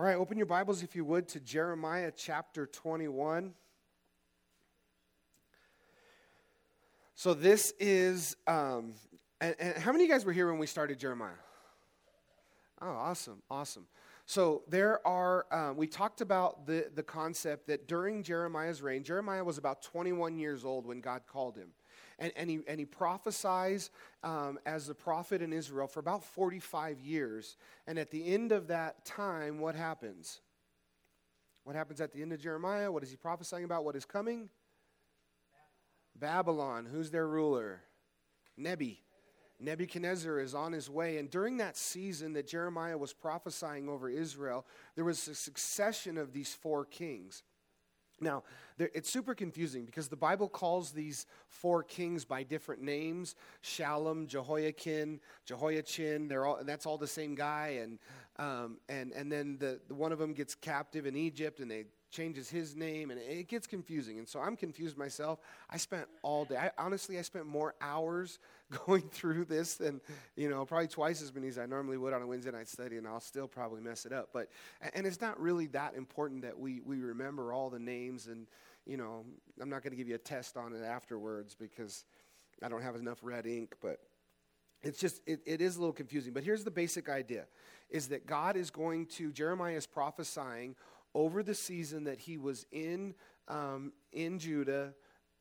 All right, open your Bibles, if you would, to Jeremiah chapter 21. So, this is, um, and, and how many of you guys were here when we started Jeremiah? Oh, awesome, awesome. So, there are, um, we talked about the, the concept that during Jeremiah's reign, Jeremiah was about 21 years old when God called him and, and, he, and he prophesies um, as the prophet in Israel for about 45 years. And at the end of that time, what happens? What happens at the end of Jeremiah? What is he prophesying about? What is coming? Babylon. Who's their ruler? Nebi. Nebuchadnezzar is on his way. And during that season that Jeremiah was prophesying over Israel, there was a succession of these four kings. Now, it's super confusing because the Bible calls these four kings by different names Shallum, Jehoiakim, Jehoiachin. They're all, that's all the same guy. And, um, and, and then the, the, one of them gets captive in Egypt and they changes his name and it gets confusing and so i'm confused myself i spent all day I, honestly i spent more hours going through this than you know probably twice as many as i normally would on a wednesday night study and i'll still probably mess it up but and it's not really that important that we we remember all the names and you know i'm not going to give you a test on it afterwards because i don't have enough red ink but it's just it, it is a little confusing but here's the basic idea is that god is going to jeremiah is prophesying over the season that he was in, um, in Judah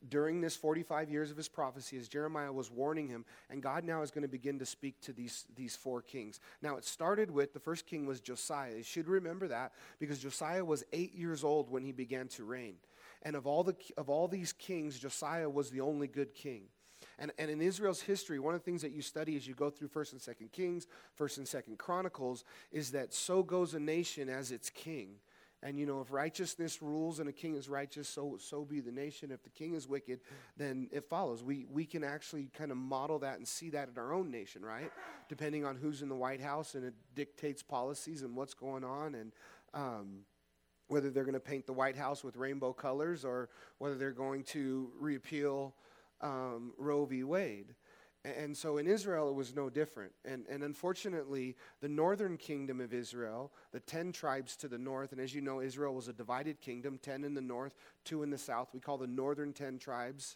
during this 45 years of his prophecy as Jeremiah was warning him, and God now is going to begin to speak to these, these four kings. Now, it started with the first king was Josiah. You should remember that because Josiah was eight years old when he began to reign. And of all, the, of all these kings, Josiah was the only good king. And, and in Israel's history, one of the things that you study as you go through 1st and 2nd Kings, 1st and 2nd Chronicles, is that so goes a nation as its king. And you know, if righteousness rules and a king is righteous, so so be the nation. If the king is wicked, then it follows. We we can actually kind of model that and see that in our own nation, right? Depending on who's in the White House, and it dictates policies and what's going on, and um, whether they're going to paint the White House with rainbow colors or whether they're going to repeal um, Roe v. Wade. And so in Israel, it was no different. And, and unfortunately, the northern kingdom of Israel, the 10 tribes to the north, and as you know, Israel was a divided kingdom 10 in the north, 2 in the south. We call the northern 10 tribes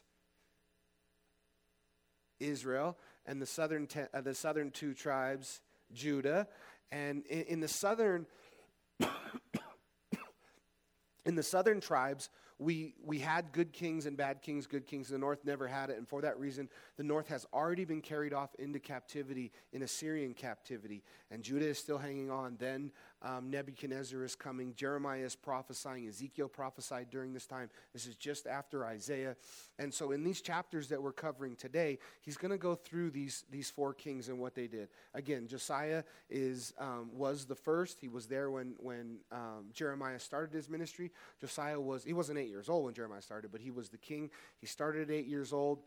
Israel, and the southern, ten, uh, the southern two tribes Judah. And in, in the southern. In the southern tribes, we, we had good kings and bad kings, good kings. The north never had it. And for that reason, the north has already been carried off into captivity, in Assyrian captivity. And Judah is still hanging on. Then um, Nebuchadnezzar is coming. Jeremiah is prophesying. Ezekiel prophesied during this time. This is just after Isaiah. And so, in these chapters that we're covering today, he's going to go through these, these four kings and what they did. Again, Josiah is, um, was the first. He was there when, when um, Jeremiah started his ministry. Josiah was, he wasn't eight years old when Jeremiah started, but he was the king. He started at eight years old.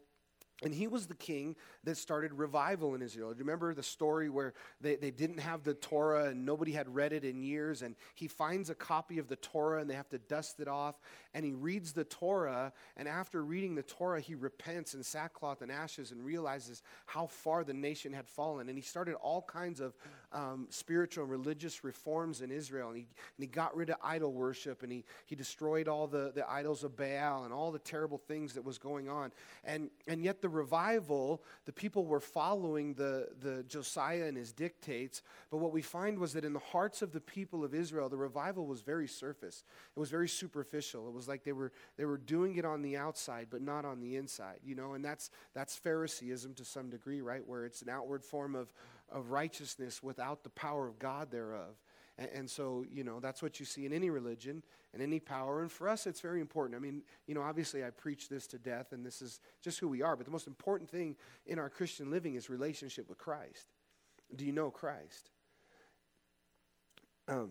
And he was the king that started revival in Israel. Do you remember the story where they, they didn't have the Torah and nobody had read it in years? And he finds a copy of the Torah and they have to dust it off. And he reads the Torah. And after reading the Torah, he repents in sackcloth and ashes and realizes how far the nation had fallen. And he started all kinds of um, spiritual and religious reforms in Israel. And he, and he got rid of idol worship and he, he destroyed all the, the idols of Baal and all the terrible things that was going on. And, and yet, the revival, the people were following the, the Josiah and his dictates. But what we find was that in the hearts of the people of Israel, the revival was very surface. It was very superficial. It was like they were, they were doing it on the outside, but not on the inside, you know, and that's, that's Phariseeism to some degree, right? Where it's an outward form of, of righteousness without the power of God thereof. And, and, so, you know, that's what you see in any religion and any power. And for us, it's very important. I mean, you know, obviously I preach this to death, and this is just who we are. But the most important thing in our Christian living is relationship with Christ. Do you know Christ? Um,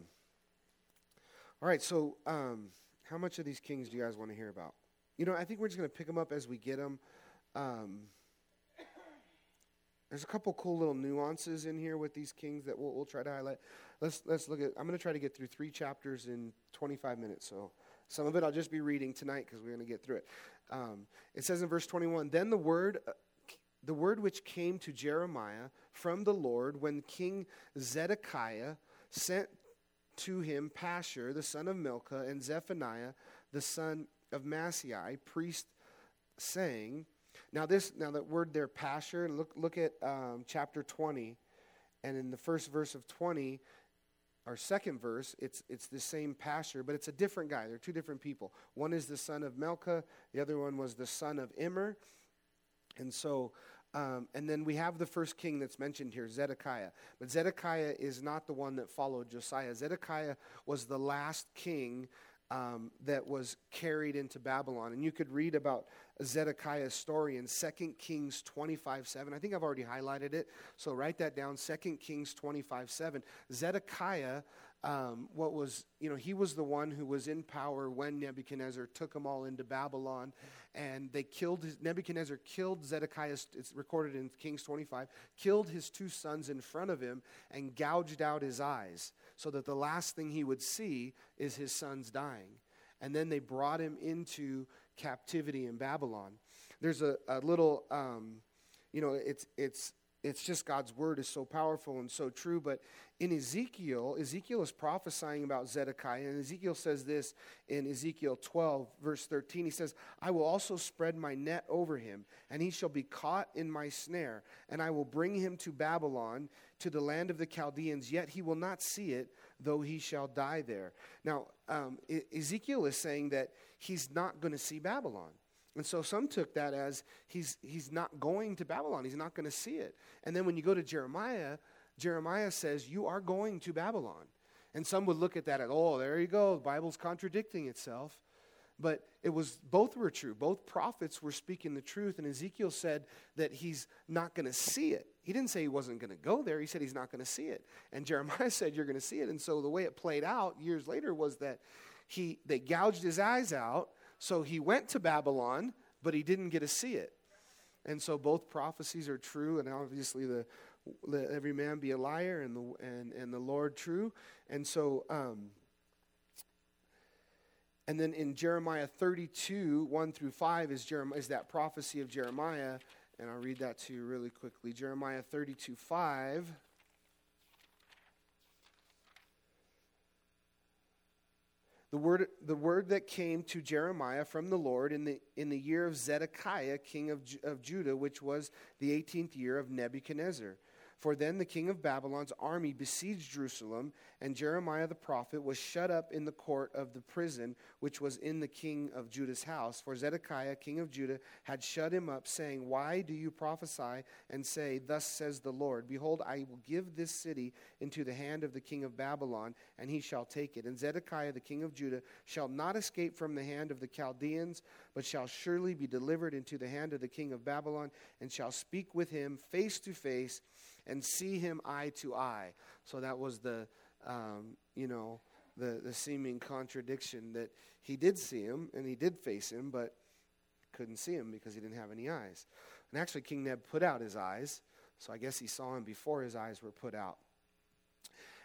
all right, so um, how much of these kings do you guys want to hear about? You know, I think we're just going to pick them up as we get them. Um, there's a couple cool little nuances in here with these kings that we'll, we'll try to highlight. Let's, let's look at, I'm going to try to get through three chapters in 25 minutes. So some of it I'll just be reading tonight because we're going to get through it. Um, it says in verse 21 Then the word, uh, the word which came to Jeremiah from the Lord when King Zedekiah sent to him Pashur, the son of Milcah, and Zephaniah, the son of Maaseiah, priest, saying, now this, now that word there, Pashur, look, look at um, chapter 20, and in the first verse of 20, our second verse, it's, it's the same Pashur, but it's a different guy. They're two different people. One is the son of Melcha, the other one was the son of Immer. And so, um, and then we have the first king that's mentioned here, Zedekiah. But Zedekiah is not the one that followed Josiah. Zedekiah was the last king um, that was carried into Babylon. And you could read about Zedekiah's story in 2 Kings 25 7. I think I've already highlighted it, so write that down 2 Kings 25 7. Zedekiah, um, what was, you know, he was the one who was in power when Nebuchadnezzar took them all into Babylon. And they killed, his, Nebuchadnezzar killed Zedekiah, it's recorded in Kings 25, killed his two sons in front of him and gouged out his eyes so that the last thing he would see is his sons dying. And then they brought him into captivity in Babylon. There's a, a little, um, you know, it's, it's, it's just God's word is so powerful and so true. But in Ezekiel, Ezekiel is prophesying about Zedekiah. And Ezekiel says this in Ezekiel 12, verse 13. He says, I will also spread my net over him, and he shall be caught in my snare. And I will bring him to Babylon, to the land of the Chaldeans, yet he will not see it, though he shall die there. Now, um, Ezekiel is saying that he's not going to see Babylon. And so some took that as he's, he's not going to Babylon. He's not going to see it. And then when you go to Jeremiah, Jeremiah says, You are going to Babylon. And some would look at that as, oh, there you go, the Bible's contradicting itself. But it was both were true. Both prophets were speaking the truth. And Ezekiel said that he's not going to see it. He didn't say he wasn't going to go there. He said he's not going to see it. And Jeremiah said you're going to see it. And so the way it played out years later was that he they gouged his eyes out. So he went to Babylon, but he didn't get to see it. And so both prophecies are true. And obviously the let every man be a liar and the and, and the Lord true. And so um, and then in Jeremiah 32, 1 through 5 is, Jeremiah, is that prophecy of Jeremiah. And I'll read that to you really quickly. Jeremiah 32, 5. The word, the word that came to Jeremiah from the Lord in the, in the year of Zedekiah, king of, of Judah, which was the 18th year of Nebuchadnezzar. For then the king of Babylon's army besieged Jerusalem, and Jeremiah the prophet was shut up in the court of the prison which was in the king of Judah's house. For Zedekiah, king of Judah, had shut him up, saying, Why do you prophesy and say, Thus says the Lord, Behold, I will give this city into the hand of the king of Babylon, and he shall take it. And Zedekiah, the king of Judah, shall not escape from the hand of the Chaldeans, but shall surely be delivered into the hand of the king of Babylon, and shall speak with him face to face and see him eye to eye. So that was the, um, you know, the, the seeming contradiction that he did see him and he did face him, but couldn't see him because he didn't have any eyes. And actually, King Neb put out his eyes, so I guess he saw him before his eyes were put out.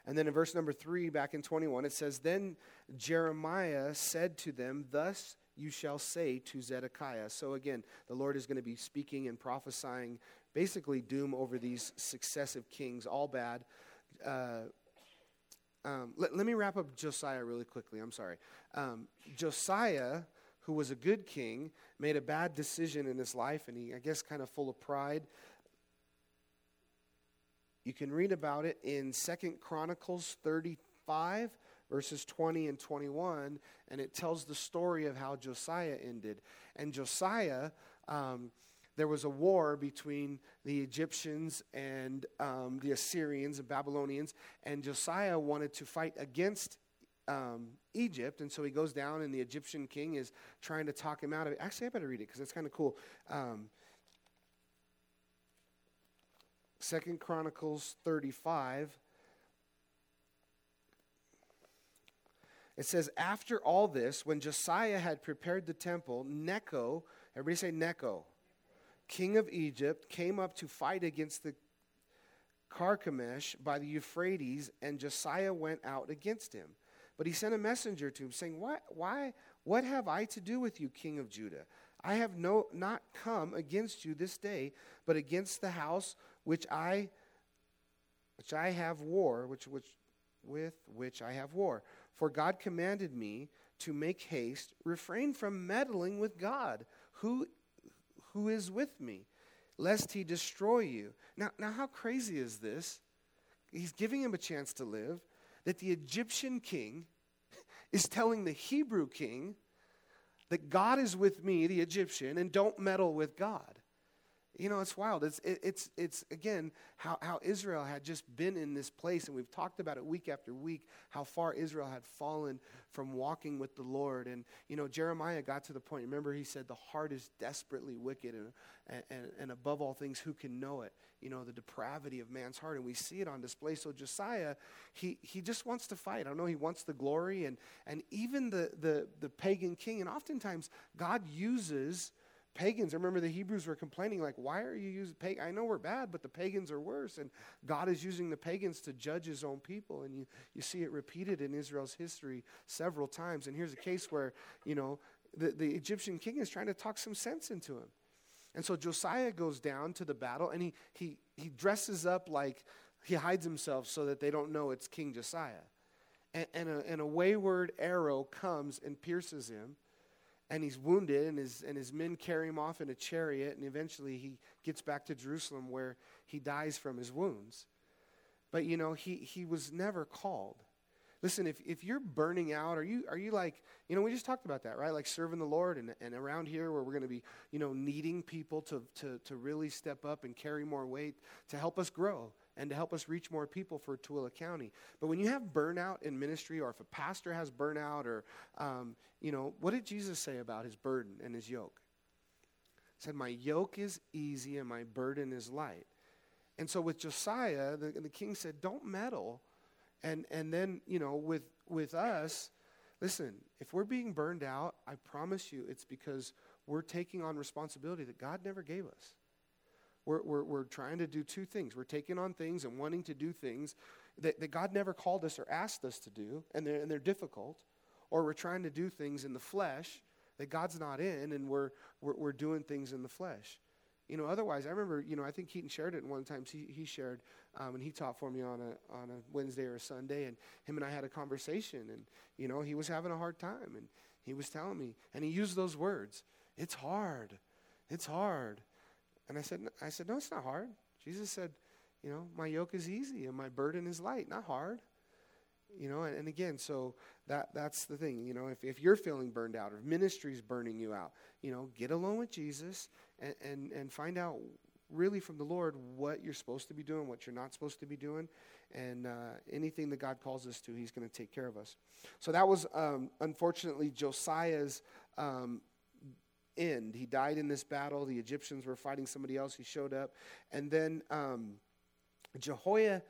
And then in verse number three, back in 21, it says, Then Jeremiah said to them, Thus you shall say to Zedekiah. So again, the Lord is going to be speaking and prophesying basically doom over these successive kings, all bad. Uh, um, let, let, me wrap up Josiah really quickly. I'm sorry. Um, Josiah, who was a good king, made a bad decision in his life, and he, I guess, kind of full of pride. You can read about it in Second Chronicles 35, verses 20 and 21, and it tells the story of how Josiah ended. And Josiah. Um, there was a war between the Egyptians and um, the Assyrians and Babylonians, and Josiah wanted to fight against um, Egypt, and so he goes down, and the Egyptian king is trying to talk him out of it. Actually, I better read it because it's kind of cool. Um, Second Chronicles 35. It says, After all this, when Josiah had prepared the temple, Necho, everybody say Necho king of Egypt, came up to fight against the Carchemish by the Euphrates, and Josiah went out against him. But he sent a messenger to him, saying, why, what have I to do with you, king of Judah? I have no, not come against you this day, but against the house which I, which I have war, which, which with which I have war. For God commanded me to make haste, refrain from meddling with God, who, who is with me, lest he destroy you. Now, now, how crazy is this? He's giving him a chance to live, that the Egyptian king is telling the Hebrew king that God is with me, the Egyptian, and don't meddle with God. You know, it's wild. It's, it, it's, it's again, how, how Israel had just been in this place, and we've talked about it week after week, how far Israel had fallen from walking with the Lord. And, you know, Jeremiah got to the point, remember, he said, the heart is desperately wicked, and, and, and above all things, who can know it? You know, the depravity of man's heart. And we see it on display. So Josiah, he, he just wants to fight. I know he wants the glory, and, and even the, the, the pagan king. And oftentimes, God uses pagans. I remember the Hebrews were complaining, like, why are you using pagan? I know we're bad, but the pagans are worse. And God is using the pagans to judge his own people. And you, you see it repeated in Israel's history several times. And here's a case where, you know, the, the Egyptian king is trying to talk some sense into him. And so Josiah goes down to the battle and he, he, he dresses up like he hides himself so that they don't know it's King Josiah. And, and, a, and a wayward arrow comes and pierces him and he's wounded, and his, and his men carry him off in a chariot, and eventually he gets back to Jerusalem where he dies from his wounds. But you know, he, he was never called. Listen, if, if you're burning out, are you, are you like, you know, we just talked about that, right? Like serving the Lord and, and around here where we're going to be, you know, needing people to, to, to really step up and carry more weight to help us grow and to help us reach more people for Tooele County. But when you have burnout in ministry, or if a pastor has burnout, or, um, you know, what did Jesus say about his burden and his yoke? He said, My yoke is easy and my burden is light. And so with Josiah, the, the king said, Don't meddle. And, and then, you know, with, with us, listen, if we're being burned out, I promise you it's because we're taking on responsibility that God never gave us. We're, we're, we're trying to do two things. We're taking on things and wanting to do things that, that God never called us or asked us to do, and they're, and they're difficult. Or we're trying to do things in the flesh that God's not in, and we're, we're, we're doing things in the flesh. You know, otherwise, I remember, you know, I think Keaton shared it one time. He, he shared, um, and he taught for me on a, on a Wednesday or a Sunday, and him and I had a conversation, and, you know, he was having a hard time, and he was telling me, and he used those words, it's hard, it's hard. And I said, I said, no, it's not hard. Jesus said, you know, my yoke is easy and my burden is light, not hard. You know, and, and again, so that that's the thing. You know, if, if you're feeling burned out or ministry's burning you out, you know, get alone with Jesus and, and, and find out really from the Lord what you're supposed to be doing, what you're not supposed to be doing, and uh, anything that God calls us to, He's going to take care of us. So that was um, unfortunately Josiah's um, end. He died in this battle. The Egyptians were fighting somebody else. He showed up. And then um, Jehoahaz,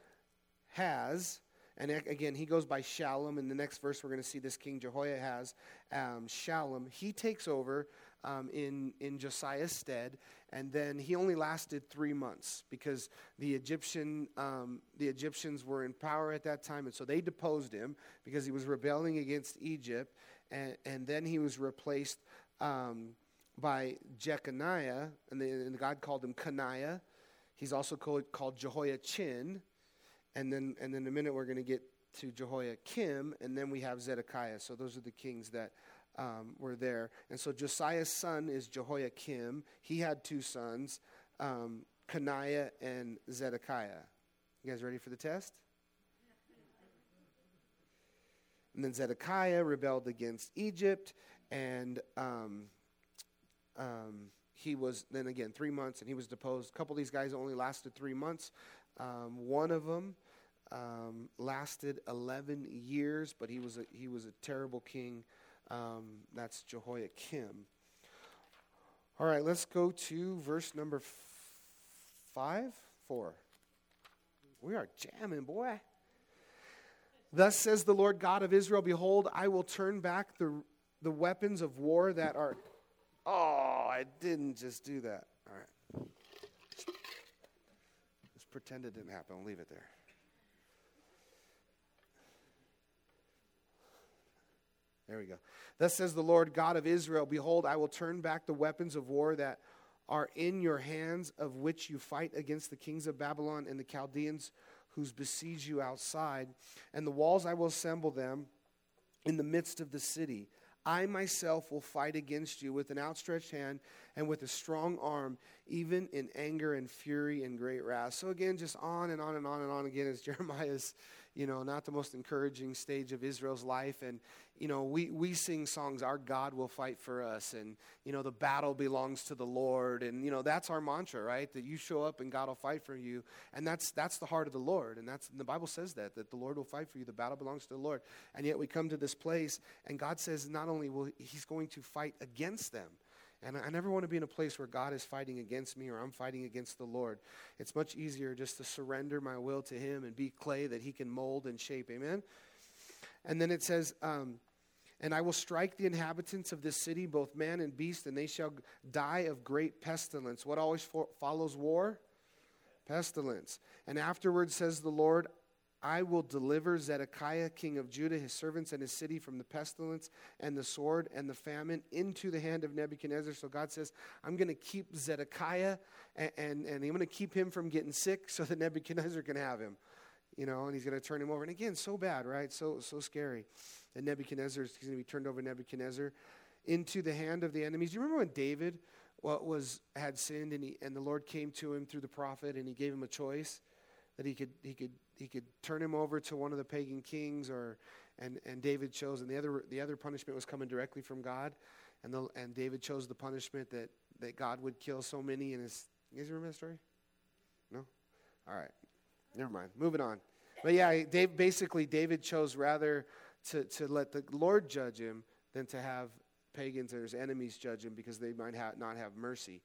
and again, he goes by Shallum. In the next verse, we're going to see this king Jehoahaz, um, Shallum. He takes over um, in, in Josiah's stead. And then he only lasted three months because the Egyptian um, the Egyptians were in power at that time, and so they deposed him because he was rebelling against Egypt. And, and then he was replaced um, by Jeconiah, and, the, and God called him Coniah. He's also called, called Jehoiachin. And then, and then in a minute, we're going to get to Jehoiakim, and then we have Zedekiah. So those are the kings that um, were there. And so Josiah's son is Jehoiakim. He had two sons, um, Coniah and Zedekiah. You guys ready for the test? And then Zedekiah rebelled against Egypt, and um, um, he was then again three months, and he was deposed. A couple of these guys only lasted three months. Um, one of them um, lasted eleven years, but he was a, he was a terrible king. Um, that's Jehoiakim. All right, let's go to verse number f- five, four. We are jamming, boy. Thus says the Lord God of Israel Behold, I will turn back the, the weapons of war that are Oh, I didn't just do that. All right. Just pretend it didn't happen. I'll leave it there. There we go. Thus says the Lord God of Israel Behold, I will turn back the weapons of war that are in your hands, of which you fight against the kings of Babylon and the Chaldeans who besiege you outside, and the walls I will assemble them in the midst of the city. I myself will fight against you with an outstretched hand and with a strong arm, even in anger and fury and great wrath. So again, just on and on and on and on again as Jeremiah's you know, not the most encouraging stage of Israel's life. And, you know, we, we sing songs, Our God will fight for us. And, you know, the battle belongs to the Lord. And, you know, that's our mantra, right? That you show up and God will fight for you. And that's, that's the heart of the Lord. And that's, the Bible says that, that the Lord will fight for you. The battle belongs to the Lord. And yet we come to this place, and God says not only will He's going to fight against them, and I never want to be in a place where God is fighting against me or I'm fighting against the Lord. It's much easier just to surrender my will to Him and be clay that He can mold and shape. Amen? And then it says, um, And I will strike the inhabitants of this city, both man and beast, and they shall die of great pestilence. What always fo- follows war? Pestilence. And afterwards, says the Lord, I will deliver Zedekiah, king of Judah, his servants, and his city from the pestilence and the sword and the famine into the hand of Nebuchadnezzar. So God says, I'm going to keep Zedekiah and, and, and I'm going to keep him from getting sick so that Nebuchadnezzar can have him. You know, and he's going to turn him over. And again, so bad, right? So, so scary. And Nebuchadnezzar is going to be turned over Nebuchadnezzar into the hand of the enemies. Do you remember when David what was had sinned and, he, and the Lord came to him through the prophet and he gave him a choice that he could, he could he could turn him over to one of the pagan kings or and, and David chose and the other the other punishment was coming directly from God and the, and David chose the punishment that, that God would kill so many in his you guys story? No? All right. Never mind. Moving on. But yeah, Dave, basically David chose rather to, to let the Lord judge him than to have pagans or his enemies judge him because they might ha- not have mercy.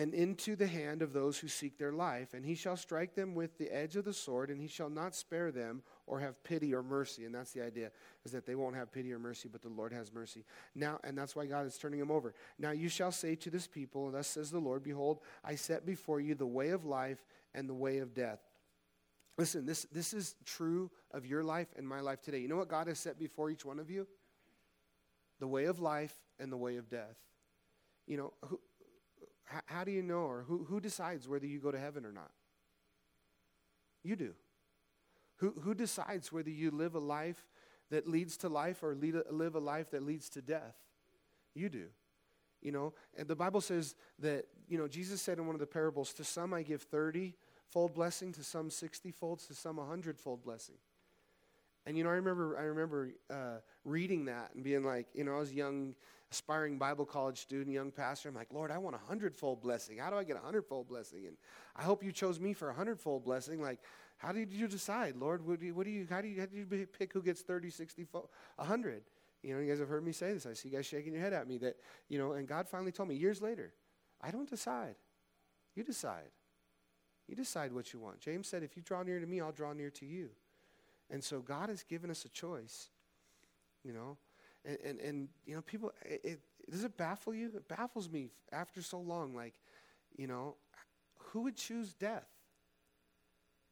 And into the hand of those who seek their life. And he shall strike them with the edge of the sword, and he shall not spare them or have pity or mercy. And that's the idea, is that they won't have pity or mercy, but the Lord has mercy. Now, and that's why God is turning them over. Now you shall say to this people, thus says the Lord, Behold, I set before you the way of life and the way of death. Listen, this, this is true of your life and my life today. You know what God has set before each one of you? The way of life and the way of death. You know, who, how, do you know, or who, who decides whether you go to heaven or not? You do. Who, who decides whether you live a life that leads to life or lead a, live a life that leads to death? You do. You know, and the Bible says that, you know, Jesus said in one of the parables, to some I give 30 fold blessing, to some 60 folds, to some 100 fold blessing. And, you know, I remember, I remember uh, reading that and being like, you know, I was a young aspiring Bible college student, young pastor. I'm like, Lord, I want a hundredfold blessing. How do I get a hundredfold blessing? And I hope you chose me for a hundredfold blessing. Like, how did you decide, Lord? What do you, what do you how do you, how do you pick who gets 30, 60, 100? You know, you guys have heard me say this. I see you guys shaking your head at me that, you know, and God finally told me years later, I don't decide. You decide. You decide what you want. James said, if you draw near to me, I'll draw near to you. And so God has given us a choice, you know. And, and, and you know, people, it, it, does it baffle you? It baffles me after so long. Like, you know, who would choose death?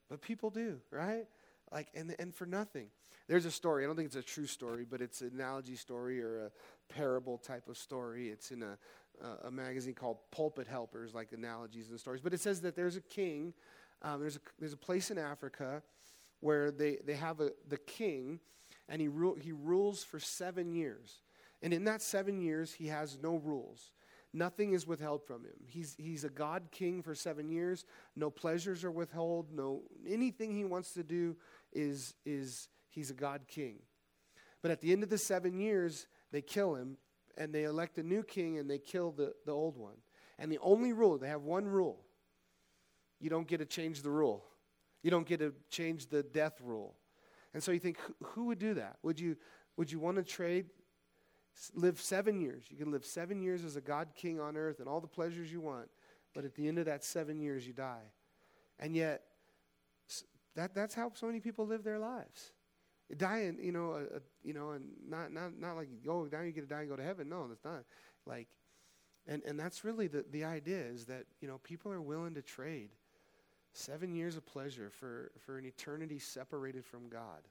But people do, right? Like, and, and for nothing. There's a story. I don't think it's a true story, but it's an analogy story or a parable type of story. It's in a, a, a magazine called Pulpit Helpers, like analogies and stories. But it says that there's a king, um, there's, a, there's a place in Africa where they, they have a, the king and he, ru- he rules for seven years. And in that seven years, he has no rules. Nothing is withheld from him. He's, he's a God king for seven years. No pleasures are withheld. No anything he wants to do is, is he's a God king. But at the end of the seven years, they kill him and they elect a new king and they kill the, the old one. And the only rule, they have one rule. You don't get to change the rule. You don't get to change the death rule. And so you think, who would do that? Would you, would you want to trade, live seven years? You can live seven years as a God king on earth and all the pleasures you want, but at the end of that seven years, you die. And yet, that, that's how so many people live their lives. Die you know, a, a, you know, and not, not, not like oh, go down, you get to die and go to heaven. No, that's not. Like, and, and that's really the, the idea is that, you know, people are willing to trade Seven years of pleasure for, for an eternity separated from God.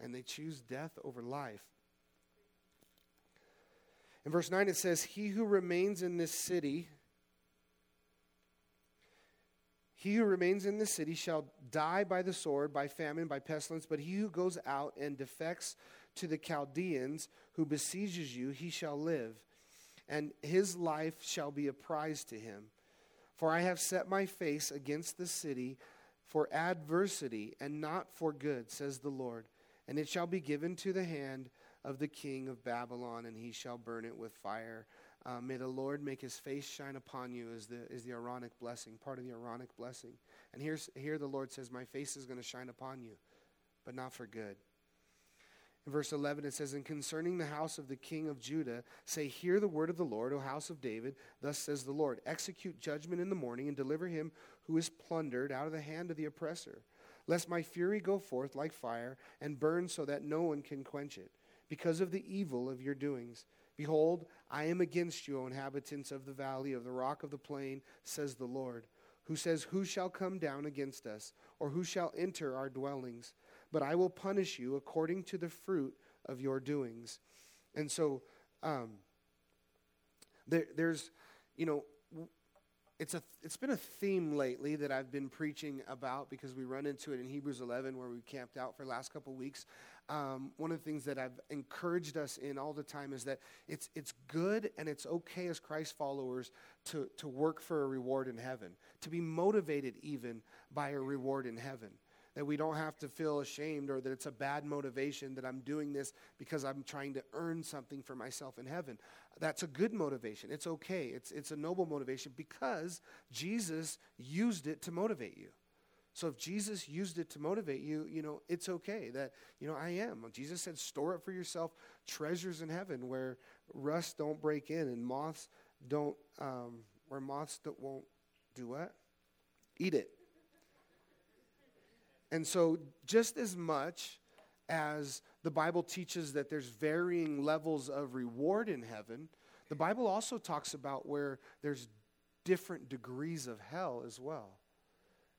And they choose death over life. In verse 9, it says, He who remains in this city, He who remains in the city shall die by the sword, by famine, by pestilence, but he who goes out and defects to the Chaldeans, who besieges you, he shall live, and his life shall be a prize to him. For I have set my face against the city for adversity and not for good, says the Lord. And it shall be given to the hand of the king of Babylon, and he shall burn it with fire. Uh, may the Lord make his face shine upon you is the, is the Aaronic blessing, part of the Aaronic blessing. And here's, here the Lord says, My face is going to shine upon you, but not for good. In verse 11, it says, And concerning the house of the king of Judah, say, Hear the word of the Lord, O house of David. Thus says the Lord Execute judgment in the morning, and deliver him who is plundered out of the hand of the oppressor. Lest my fury go forth like fire, and burn so that no one can quench it, because of the evil of your doings. Behold, I am against you, O inhabitants of the valley of the rock of the plain, says the Lord, who says, Who shall come down against us, or who shall enter our dwellings? But I will punish you according to the fruit of your doings. And so um, there, there's, you know, it's, a, it's been a theme lately that I've been preaching about because we run into it in Hebrews 11 where we camped out for the last couple weeks. Um, one of the things that I've encouraged us in all the time is that it's, it's good and it's okay as Christ followers to, to work for a reward in heaven, to be motivated even by a reward in heaven that we don't have to feel ashamed or that it's a bad motivation that I'm doing this because I'm trying to earn something for myself in heaven. That's a good motivation. It's okay. It's, it's a noble motivation because Jesus used it to motivate you. So if Jesus used it to motivate you, you know, it's okay that, you know, I am. Jesus said, store up for yourself treasures in heaven where rust don't break in and moths don't, um, where moths don't, won't do what? Eat it. And so, just as much as the Bible teaches that there's varying levels of reward in heaven, the Bible also talks about where there's different degrees of hell as well.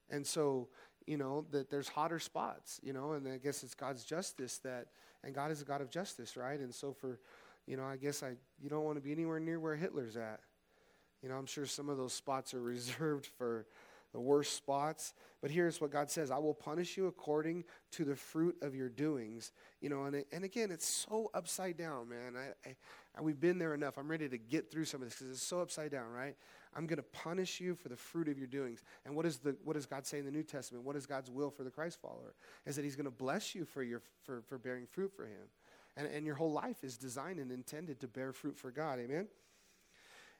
And so, you know, that there's hotter spots, you know, and I guess it's God's justice that, and God is a God of justice, right? And so for, you know, I guess I, you don't want to be anywhere near where Hitler's at. You know, I'm sure some of those spots are reserved for the worst spots. But here's what God says I will punish you according to the fruit of your doings. You know, and, and again, it's so upside down, man. I, I, we've been there enough. I'm ready to get through some of this because it's so upside down, right? I'm going to punish you for the fruit of your doings. And what, is the, what does God say in the New Testament? What is God's will for the Christ follower? Is that He's going to bless you for, your, for, for bearing fruit for Him. And, and your whole life is designed and intended to bear fruit for God. Amen?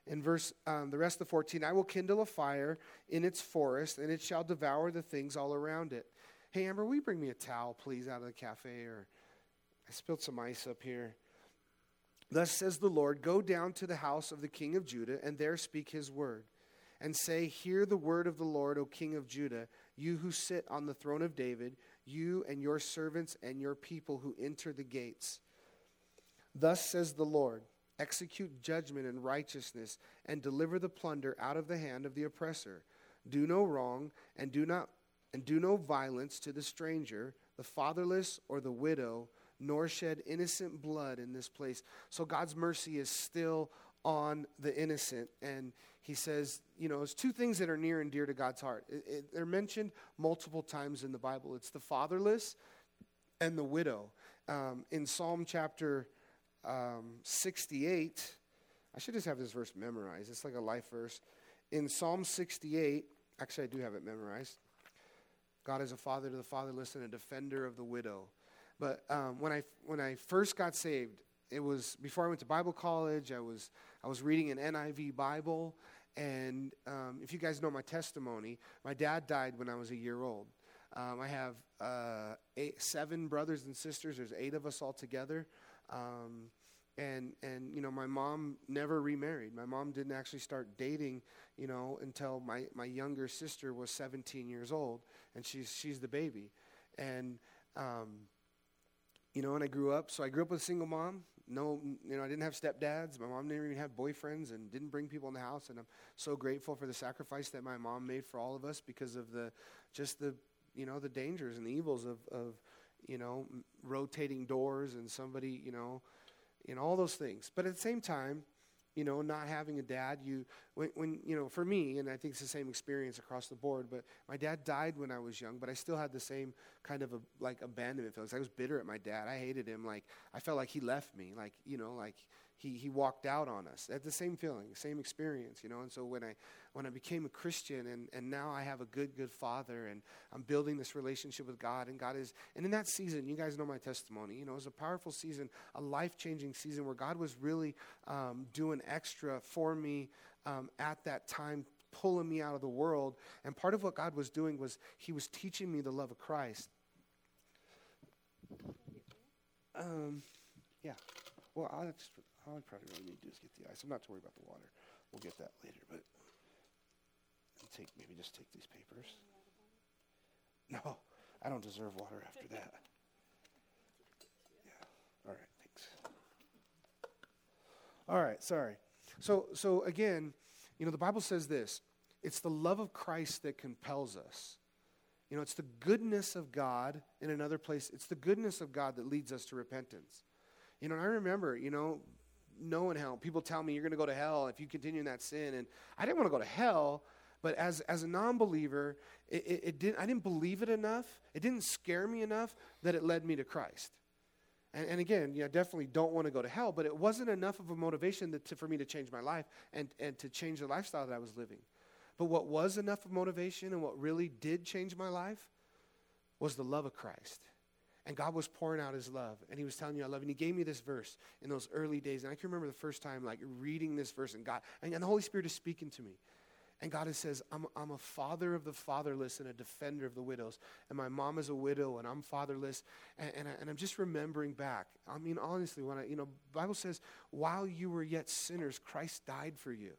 In verse um, the rest of the 14 i will kindle a fire in its forest and it shall devour the things all around it. Hey amber will you bring me a towel please out of the cafe? Or i spilled some ice up here. Thus says the lord go down to the house of the king of judah and there speak his word and say hear the word of the lord o king of judah you who sit on the throne of david you and your servants and your people who enter the gates. Thus says the lord execute judgment and righteousness, and deliver the plunder out of the hand of the oppressor. Do no wrong, and do not and do no violence to the stranger, the fatherless, or the widow, nor shed innocent blood in this place. So God's mercy is still on the innocent. And he says, you know, it's two things that are near and dear to God's heart. It, it, they're mentioned multiple times in the Bible it's the fatherless and the widow. Um, in Psalm chapter um, 68, I should just have this verse memorized. It's like a life verse. In Psalm 68, actually, I do have it memorized. God is a father to the fatherless and a defender of the widow. But um, when, I, when I first got saved, it was before I went to Bible college. I was, I was reading an NIV Bible. And um, if you guys know my testimony, my dad died when I was a year old. Um, I have uh, eight, seven brothers and sisters. There's eight of us all together. Um, and and you know my mom never remarried. My mom didn't actually start dating you know until my my younger sister was 17 years old and she's she's the baby. And um, you know and i grew up so i grew up with a single mom. No you know i didn't have stepdads. My mom didn't even have boyfriends and didn't bring people in the house and i'm so grateful for the sacrifice that my mom made for all of us because of the just the you know the dangers and the evils of of you know, rotating doors and somebody, you know, and all those things. But at the same time, you know, not having a dad, you, when, when, you know, for me, and I think it's the same experience across the board, but my dad died when I was young, but I still had the same kind of, a, like, abandonment feelings. I was bitter at my dad. I hated him. Like, I felt like he left me. Like, you know, like, he, he walked out on us. At the same feeling, same experience, you know. And so when I when I became a Christian and, and now I have a good, good father and I'm building this relationship with God and God is and in that season, you guys know my testimony, you know, it was a powerful season, a life-changing season where God was really um, doing extra for me um, at that time, pulling me out of the world. And part of what God was doing was He was teaching me the love of Christ. Um, yeah. Well, I'll just all I probably really need to do is get the ice. I'm not too worried about the water. We'll get that later, but take maybe just take these papers. No, I don't deserve water after that. Yeah. All right, thanks. All right, sorry. So so again, you know, the Bible says this. It's the love of Christ that compels us. You know, it's the goodness of God in another place. It's the goodness of God that leads us to repentance. You know, I remember, you know, knowing hell. People tell me you're going to go to hell if you continue in that sin. And I didn't want to go to hell, but as, as a non believer, it, it, it didn't, I didn't believe it enough. It didn't scare me enough that it led me to Christ. And, and again, know, definitely don't want to go to hell, but it wasn't enough of a motivation that, to, for me to change my life and, and to change the lifestyle that I was living. But what was enough of motivation and what really did change my life was the love of Christ. And God was pouring out his love. And he was telling you, I love you. And he gave me this verse in those early days. And I can remember the first time, like, reading this verse, and God, and, and the Holy Spirit is speaking to me. And God says, I'm, I'm a father of the fatherless and a defender of the widows. And my mom is a widow and I'm fatherless. And, and, I, am just remembering back. I mean, honestly, when I, you know, Bible says, while you were yet sinners, Christ died for you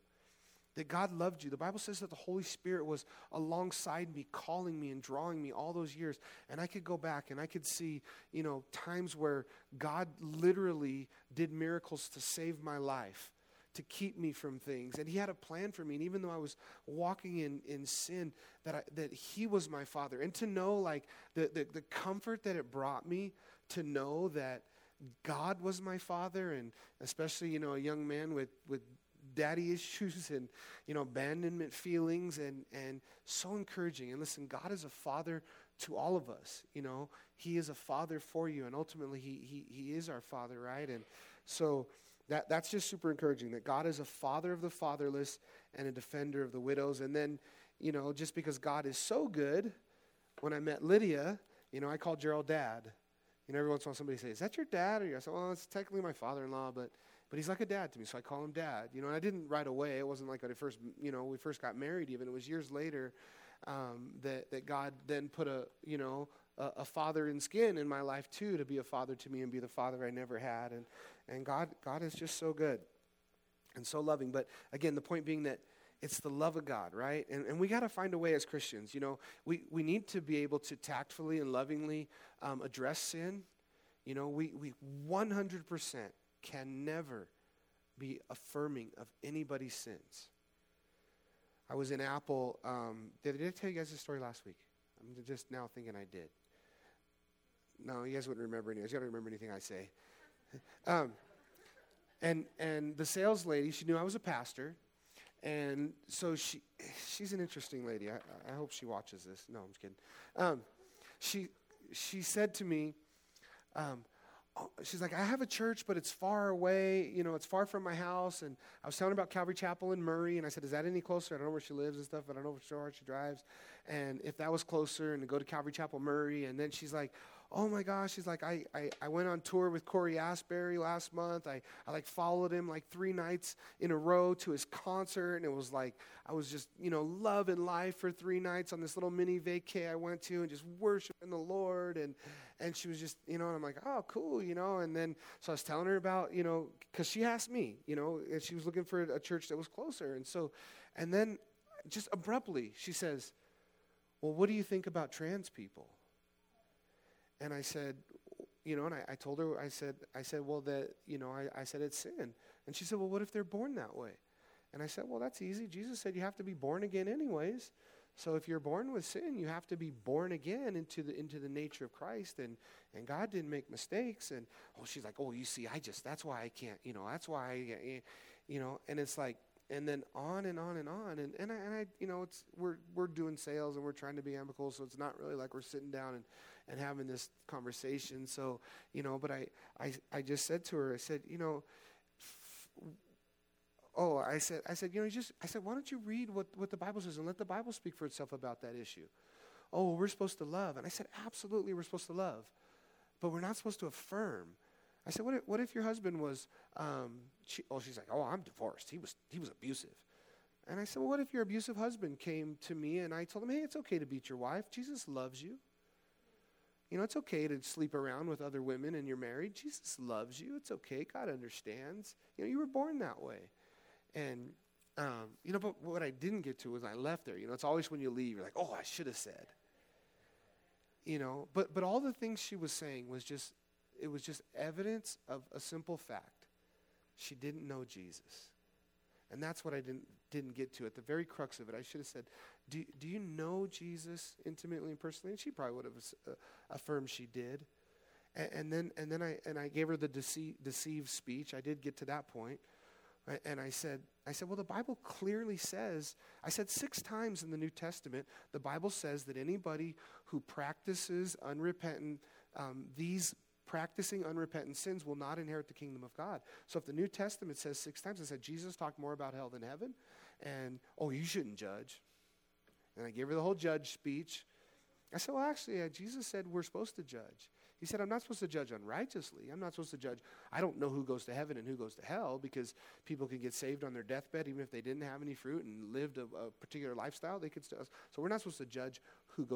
that God loved you. The Bible says that the Holy Spirit was alongside me, calling me and drawing me all those years. And I could go back and I could see, you know, times where God literally did miracles to save my life, to keep me from things. And He had a plan for me. And even though I was walking in, in sin, that, I, that He was my Father. And to know, like, the, the, the comfort that it brought me to know that. God was my father, and especially, you know, a young man with, with daddy issues and you know abandonment feelings and and so encouraging. And listen god is a father to all of us you know? He is a father for you and ultimately he he, he is our father right? And so that that's just super encouraging that god is a father of the fatherless and a defender of the widows. And then you know just because god is so good when i met lydia you know i called gerald dad. You know every once in a while somebody says is that your dad? Or you I said well it's technically my father-in-law but but he's like a dad to me, so I call him dad. You know, and I didn't right away. It wasn't like when I first, you know, we first got married. Even it was years later um, that that God then put a, you know, a, a, father in skin in my life too, to be a father to me and be the father I never had. And and God God is just so good and so loving. But again, the point being that it's the love of God, right? And, and we got to find a way as Christians. You know, we, we need to be able to tactfully and lovingly um, address sin. You know, we, we 100% can never be affirming of anybody's sins. I was in Apple. Um, did, did I tell you guys the story last week? I'm just now thinking I did. No, you guys wouldn't remember anything. You don't remember anything I say. um, and and the sales lady, she knew I was a pastor, and so she she's an interesting lady. I, I hope she watches this. No, I'm just kidding. Um, she she said to me, um, she's like, I have a church, but it's far away. You know, it's far from my house. And I was telling about Calvary Chapel in Murray, and I said, Is that any closer? I don't know where she lives and stuff, but I don't know how far she drives. And if that was closer, and to go to Calvary Chapel Murray. And then she's like, oh my gosh, she's like, I, I, I went on tour with Cory Asbury last month. I, I like followed him like three nights in a row to his concert. And it was like, I was just, you know, loving life for three nights on this little mini vacay I went to and just worshiping the Lord. And, and she was just, you know, and I'm like, oh, cool, you know. And then, so I was telling her about, you know, because she asked me, you know, and she was looking for a church that was closer. And so, and then just abruptly, she says, well, what do you think about trans people? And I said, you know, and I, I, told her, I said, I said, well, that, you know, I, I said it's sin. And she said, well, what if they're born that way? And I said, well, that's easy. Jesus said you have to be born again anyways. So if you're born with sin, you have to be born again into the into the nature of Christ. And and God didn't make mistakes. And oh, she's like, oh, you see, I just that's why I can't, you know, that's why. I, eh, you know, and it's like, and then on and on and on, and and I, and I you know, it's we're we're doing sales and we're trying to be amicable, so it's not really like we're sitting down and and having this conversation. So you know, but I I I just said to her, I said, you know. Oh, I said, I said, you know, just, I said, why don't you read what, what the Bible says and let the Bible speak for itself about that issue? Oh, we're supposed to love. And I said, absolutely, we're supposed to love. But we're not supposed to affirm. I said, what if, what if your husband was, um, she, oh, she's like, oh, I'm divorced. He was, he was abusive. And I said, well, what if your abusive husband came to me and I told him, hey, it's okay to beat your wife. Jesus loves you. You know, it's okay to sleep around with other women and you're married. Jesus loves you. It's okay. God understands. You know, you were born that way. And, um, you know, but what I didn't get to was I left there. You know, it's always when you leave, you're like, oh, I should have said. You know, but, but all the things she was saying was just, it was just evidence of a simple fact. She didn't know Jesus. And that's what I didn't, didn't get to. At the very crux of it, I should have said, do, do you know Jesus intimately and personally? And she probably would have uh, affirmed she did. And, and, then, and then I, and I gave her the deceive, deceived speech. I did get to that point. And I said, I said, well, the Bible clearly says, I said six times in the New Testament, the Bible says that anybody who practices unrepentant, um, these practicing unrepentant sins will not inherit the kingdom of God. So if the New Testament says six times, it said, Jesus talked more about hell than heaven. And, oh, you shouldn't judge. And I gave her the whole judge speech. I said, well, actually, uh, Jesus said we're supposed to judge. He said, I'm not supposed to judge unrighteously. I'm not supposed to judge. I don't know who goes to heaven and who goes to hell because people can get saved on their deathbed even if they didn't have any fruit and lived a, a particular lifestyle. They could still. So we're not supposed to judge who goes